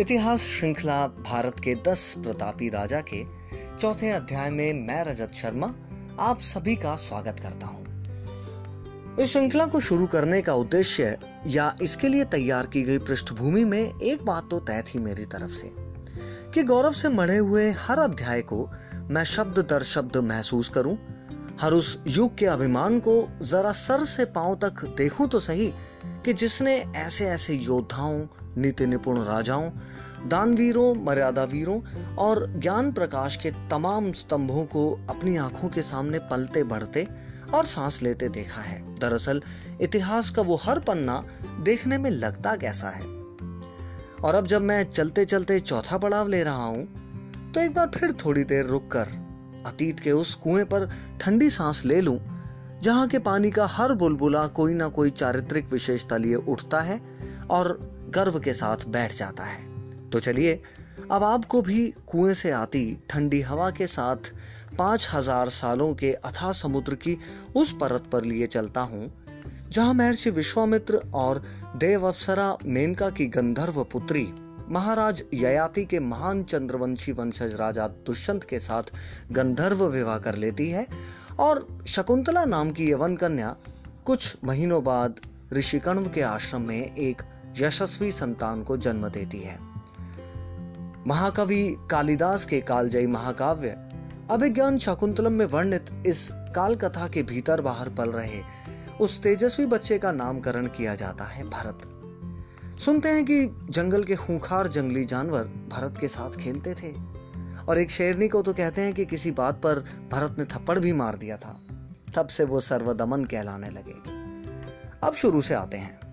इतिहास श्रृंखला भारत के दस प्रतापी राजा के चौथे अध्याय में मैं रजत शर्मा आप सभी का स्वागत करता हूँ। इस श्रृंखला को शुरू करने का उद्देश्य या इसके लिए तैयार की गई पृष्ठभूमि में एक बात तो तय थी मेरी तरफ़ से, कि गौरव से मढ़े हुए हर अध्याय को मैं शब्द दर शब्द महसूस करूँ। हर उस युग के अभिमान को जरा सर से पाँव तक देखूँ तो सही कि जिसने ऐसे ऐसे योद्धाओं नीति निपुण राजाओं, दानवीरों मर्यादा वीरों और ज्ञान प्रकाश के तमाम स्तंभों को अपनी आँखों के सामने पलते बढ़ते और सांस लेते देखा है। दरअसल, इतिहास का वो हर पन्ना देखने में लगता कैसा है? और अब जब मैं चलते चलते चौथा पड़ाव ले रहा हूँ तो एक बार फिर थोड़ी देर रुक कर अतीत के उस कुएँ पर ठंडी सांस ले लूँ, जहाँ के पानी का हर बुलबुला कोई ना कोई चारित्रिक विशेषता लिए उठता है और गर्व के साथ बैठ जाता है। तो चलिए, अब आपको भी कुएँ से आती ठंडी हवा के साथ पाँच हज़ार सालों के अथा समुद्र की उस परत पर लिए चलता हूँ, जहाँ महर्षि विश्वामित्र और देव अप्सरा मेनका की गंधर्व पुत्री, महाराज ययाति के महान चंद्रवंशी वंशज राजा दुष्यंत के साथ गंधर्व विवाह कर लेती है और शकुंतला नाम की यवन कन्या कुछ महीनों बाद ऋषिकण्व के आश्रम में एक यशस्वी संतान को जन्म देती है। महाकवि कालिदास के कालजयी महाकाव्य, अभिज्ञान शकुंतलम में वर्णित इस काल कथा के भीतर बाहर पल रहे, उस तेजस्वी बच्चे का नामकरण किया जाता है भरत। सुनते हैं कि जंगल के खूंखार जंगली जानवर भरत के साथ खेलते थे, और एक शेरनी को तो कहते हैं कि किसी बात पर भरत ने थप्पड़ भी मार दिया था। तब से वो सर्वदमन कहलाने लगे। अब शुरू से आते हैं।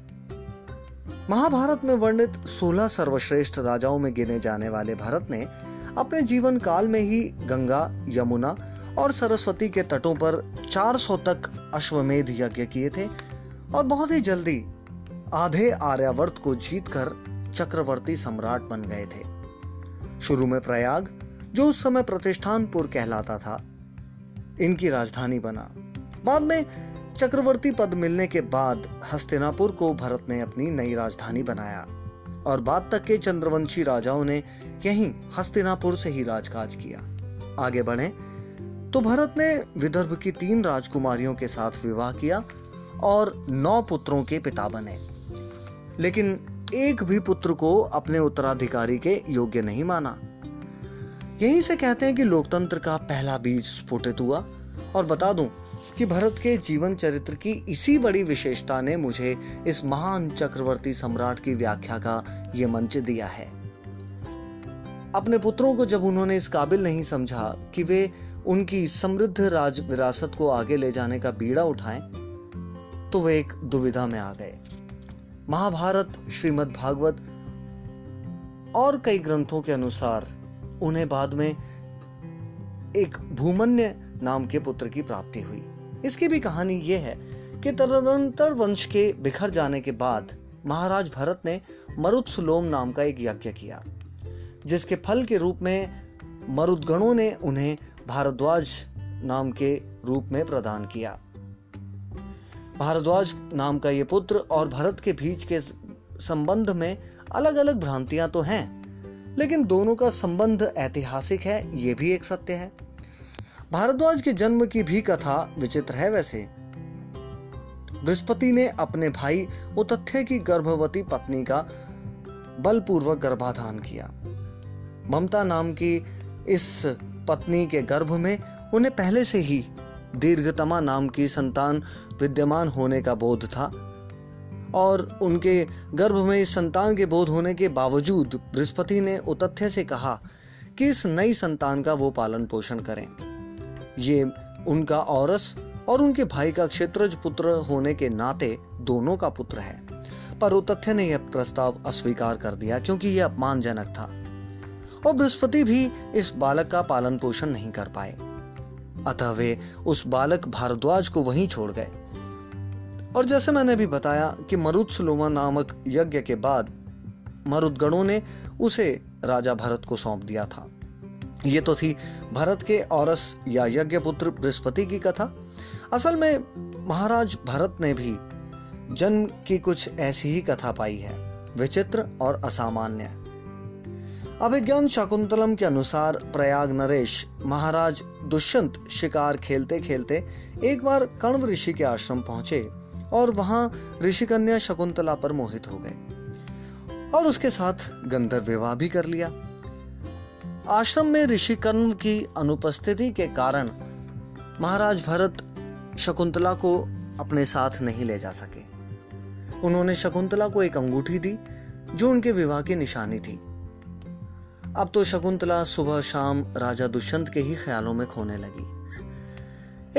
महाभारत में वर्णित 16 सर्वश्रेष्ठ राजाओं में गिने जाने वाले भरत ने अपने जीवन काल में ही गंगा, यमुना और सरस्वती के तटों पर 400 तक अश्वमेध यज्ञ किए थे और बहुत ही जल्दी आधे आर्यावर्त को जीतकर चक्रवर्ती सम्राट बन गए थे। शुरू में प्रयाग, जो उस समय प्रतिष्ठानपुर कहलाता था, इनकी राजधानी बना। बाद में चक्रवर्ती पद मिलने के बाद हस्तिनापुर को भरत ने अपनी नई राजधानी बनाया, और बाद तक के चंद्रवंशी राजाओं ने यहीं हस्तिनापुर से ही राजकाज किया। आगे बढ़े तो भरत ने विदर्भ की तीन राजकुमारियों के साथ विवाह किया और नौ पुत्रों के पिता बने। लेकिन एक भी पुत्र को अपने उत्तराधिकारी के योग्य नहीं माना। यहीं से कहते हैं कि लोकतंत्र का पहला बीज स्फुटित हुआ, और बता दूँ कि भरत के जीवन चरित्र की इसी बड़ी विशेषता ने मुझे इस महान चक्रवर्ती सम्राट की व्याख्या का यह मंच दिया है। अपने पुत्रों को जब उन्होंने इस काबिल नहीं समझा कि वे उनकी समृद्ध राज विरासत को आगे ले जाने का बीड़ा उठाएँ, तो वे एक दुविधा में आ गए। महाभारत श्रीमद् भागवत और कई ग्रंथों के अनुसार उन्हें बाद में एक भूमन्य नाम के पुत्र की प्राप्ति हुई। इसकी भी कहानी यह है कि तदनंतर वंश के बिखर जाने के बाद महाराज भरत ने मरुत्सुलोम नाम का एक यज्ञ किया, जिसके फल के रूप में मरुदगणों ने उन्हें भारद्वाज नाम के रूप में प्रदान किया। भारद्वाज नाम का ये पुत्र और भरत के बीच के संबंध में अलग अलग भ्रांतियाँ तो हैं, लेकिन दोनों का संबंध ऐतिहासिक है, ये भी एक सत्य है। भारद्वाज के जन्म की भी कथा विचित्र है वैसे। बृहस्पति ने अपने भाई उतथ्य की गर्भवती पत्नी का बलपूर्वक गर्भाधान किया। ममता नाम की इस पत्नी के गर्भ में उन्हें पहले से ही दीर्घतमा नाम की संतान विद्यमान होने का बोध था और उनके गर्भ में इस संतान के बोध होने के बावजूद बृहस्पति ने उतथ्य से कहा कि इस नई संतान का वो पालन पोषण करें। ये उनका औरस और उनके भाई का क्षेत्रज पुत्र होने के नाते दोनों का पुत्र है। पर उतथ्य ने यह प्रस्ताव अस्वीकार कर दिया क्योंकि यह अपमानजनक था। और बृहस्पति भी इस बालक का पालन पोषण नहीं कर पाए। अतः वे उस बालक भारद्वाज को वहीं छोड़ गए। और जैसे मैंने भी बताया कि मरुद मरुत्सलोमा नामक यज्ञ के बाद मरुदगणों ने उसे राजा भरत को सौंप दिया था। ये तो थी भरत के औरस या यज्ञ पुत्र बृहस्पति की कथा। असल में महाराज भरत ने भी जन्म की कुछ ऐसी ही कथा पाई है, विचित्र और असामान्य। अभिज्ञान शाकुंतलम के अनुसार प्रयाग नरेश महाराज दुष्यंत शिकार खेलते खेलते एक बार कण्व ऋषि के आश्रम पहुँचे और वहाँ ऋषि कन्या शकुंतला पर मोहित हो गए और उसके साथ गंधर्व विवाह भी कर लिया। आश्रम में ऋषि कर्ण की अनुपस्थिति के कारण महाराज भरत शकुंतला को अपने साथ नहीं ले जा सके। उन्होंने शकुंतला को एक अंगूठी दी, जो उनके विवाह की निशानी थी। अब तो शकुंतला सुबह शाम राजा दुष्यंत के ही ख्यालों में खोने लगी।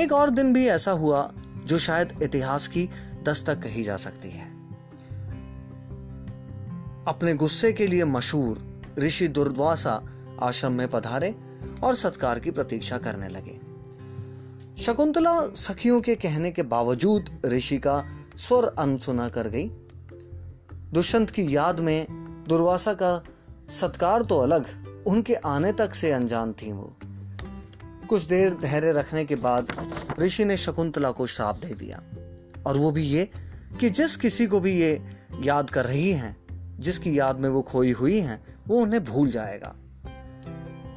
एक और दिन भी ऐसा हुआ, जो शायद इतिहास की दस्तक कही जा सकती है। अपने गुस्से के लिए मशहूर ऋषि दुर्वासा आश्रम में पधारे और सत्कार की प्रतीक्षा करने लगे। शकुंतला सखियों के कहने के बावजूद ऋषि का स्वर अनसुना कर गई। दुष्यंत की याद में दुर्वासा का सत्कार तो अलग, उनके आने तक से अनजान थी वो। कुछ देर धैर्य रखने के बाद ऋषि ने शकुंतला को श्राप दे दिया। और वो भी ये कि जिस किसी को भी ये याद कर रही हैं, जिसकी याद में वो खोई हुई हैं, वो उन्हें भूल जाएगा।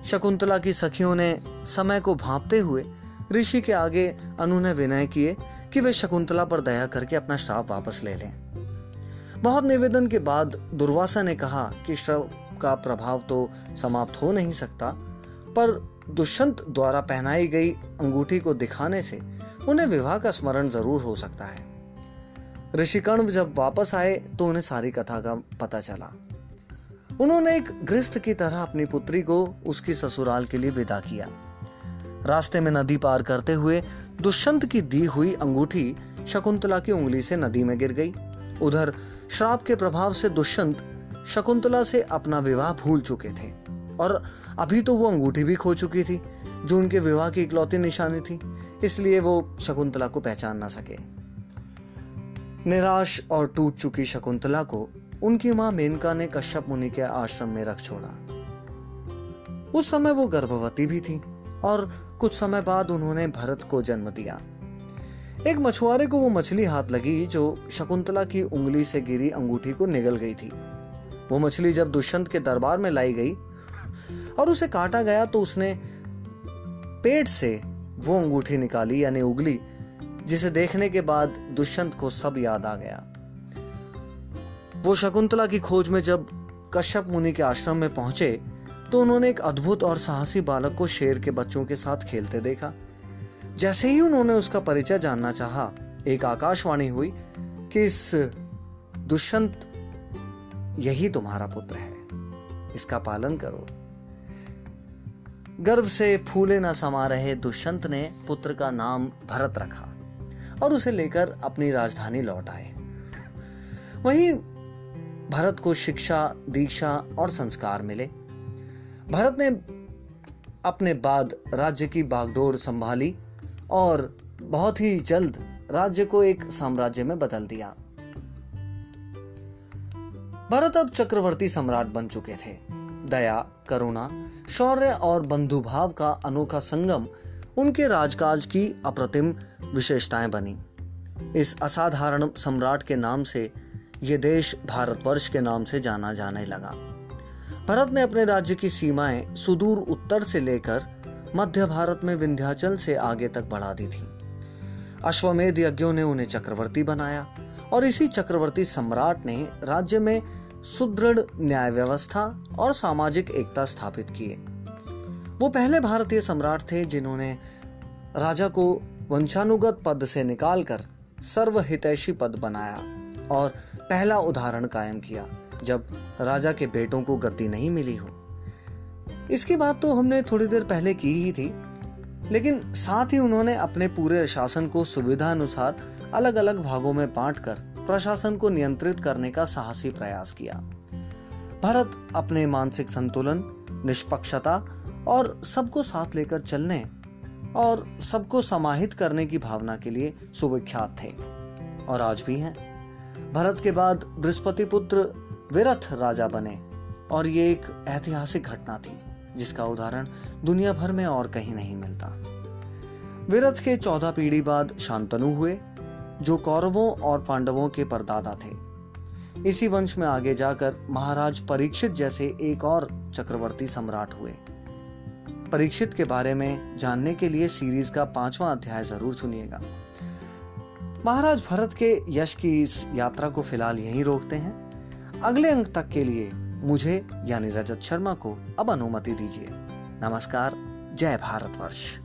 शकुंतला की सखियों ने समय को भांपते हुए ऋषि के आगे अनु ने विनय किए कि वे शकुंतला पर दया करके अपना श्राप वापस ले लें। बहुत निवेदन के बाद दुर्वासा ने कहा कि श्राप का प्रभाव तो समाप्त हो नहीं सकता, पर दुष्यंत द्वारा पहनाई गई अंगूठी को दिखाने से उन्हें विवाह का स्मरण ज़रूर हो सकता है। ऋषिकर्ण जब वापस आए तो उन्हें सारी कथा का पता चला। उन्होंने एक गृहस्थ की तरह अपनी पुत्री को उसकी ससुराल के लिए विदा किया। रास्ते में नदी पार करते हुए दुष्यंत की दी हुई अंगूठी शकुंतला की उंगली से नदी में गिर गई। उधर श्राप के प्रभाव से दुष्यंत शकुंतला से अपना विवाह भूल चुके थे और अभी तो वो अंगूठी भी खो चुकी थी, जो उनके विवाह की इकलौती निशानी थी, इसलिए वो शकुंतला को पहचान ना सके। निराश और टूट चुकी शकुंतला को उनकी माँ मेनका ने कश्यप मुनि के आश्रम में रख छोड़ा। उस समय वो गर्भवती भी थी और कुछ समय बाद उन्होंने भरत को जन्म दिया। एक मछुआरे को वो मछली हाथ लगी जो शकुंतला की उंगली से गिरी अंगूठी को निगल गई थी। वो मछली जब दुष्यंत के दरबार में लाई गई और उसे काटा गया तो उसने पेट से वो अंगूठी निकाली यानी उगली, जिसे देखने के बाद दुष्यंत को सब याद आ गया। वो शकुंतला की खोज में जब कश्यप मुनि के आश्रम में पहुँचे तो उन्होंने एक अद्भुत और साहसी बालक को शेर के बच्चों के साथ खेलते देखा। जैसे ही उन्होंने उसका परिचय जानना चाहा, एक आकाशवाणी हुई कि इस दुष्यंत यही तुम्हारा पुत्र है। इसका पालन करो। गर्व से फूले न समा रहे दुष्यंत ने पुत्र का नाम भरत रखा और उसे लेकर अपनी राजधानी लौट आए। वहीं भरत को शिक्षा, दीक्षा और संस्कार मिले। भरत ने अपने बाद राज्य की बागडोर संभाली और बहुत ही जल्द राज्य को एक साम्राज्य में बदल दिया। भरत अब चक्रवर्ती सम्राट बन चुके थे। दया, करुणा, शौर्य और बंधुभाव का अनोखा संगम उनके राजकाज की अप्रतिम विशेषताएँ बनी। इस असाधारण सम्राट के नाम से ये देश भारतवर्ष के नाम से जाना जाने लगा। भरत ने अपने राज्य की सीमाएँ सुदूर उत्तर से लेकर मध्य भारत में विंध्याचल से आगे तक बढ़ा दी थी। अश्वमेध यज्ञों ने उन्हें चक्रवर्ती बनाया और इसी चक्रवर्ती सम्राट ने राज्य में सुदृढ़ न्याय व्यवस्था और सामाजिक एकता स्थापित किए। वो पहले भारतीय सम्राट थे जिन्होंने राजा को वंशानुगत पद से निकालकर सर्वहितैषी पद बनाया और पहला उदाहरण कायम किया, जब राजा के बेटों को गद्दी नहीं मिली हो। इसकी बात तो हमने थोड़ी देर पहले की ही थी, लेकिन साथ ही उन्होंने अपने पूरे शासन को सुविधा अनुसार अलग अलग भागों में बांटकर प्रशासन को नियंत्रित करने का साहसी प्रयास किया। भारत अपने मानसिक संतुलन, निष्पक्षता और सबको साथ लेकर चलने और सबको समाहित करने की भावना के लिए सुविख्यात थे और आज भी हैं। भरत के बाद बृहस्पति पुत्र विरथ राजा बने और ये एक ऐतिहासिक घटना थी, जिसका उदाहरण दुनिया भर में और कहीं नहीं मिलता। विरथ के चौदह पीढ़ी बाद शांतनु हुए, जो कौरवों और पांडवों के परदादा थे। इसी वंश में आगे जाकर महाराज परीक्षित जैसे एक और चक्रवर्ती सम्राट हुए। परीक्षित के बारे में जानने के लिए सीरीज़ का पांचवा अध्याय ज़रूर सुनिएगा। महाराज भरत के यश की इस यात्रा को फ़िलहाल यहीं रोकते हैं। अगले अंक तक के लिए मुझे, यानी रजत शर्मा को अब अनुमति दीजिए। नमस्कार, जय भारतवर्ष।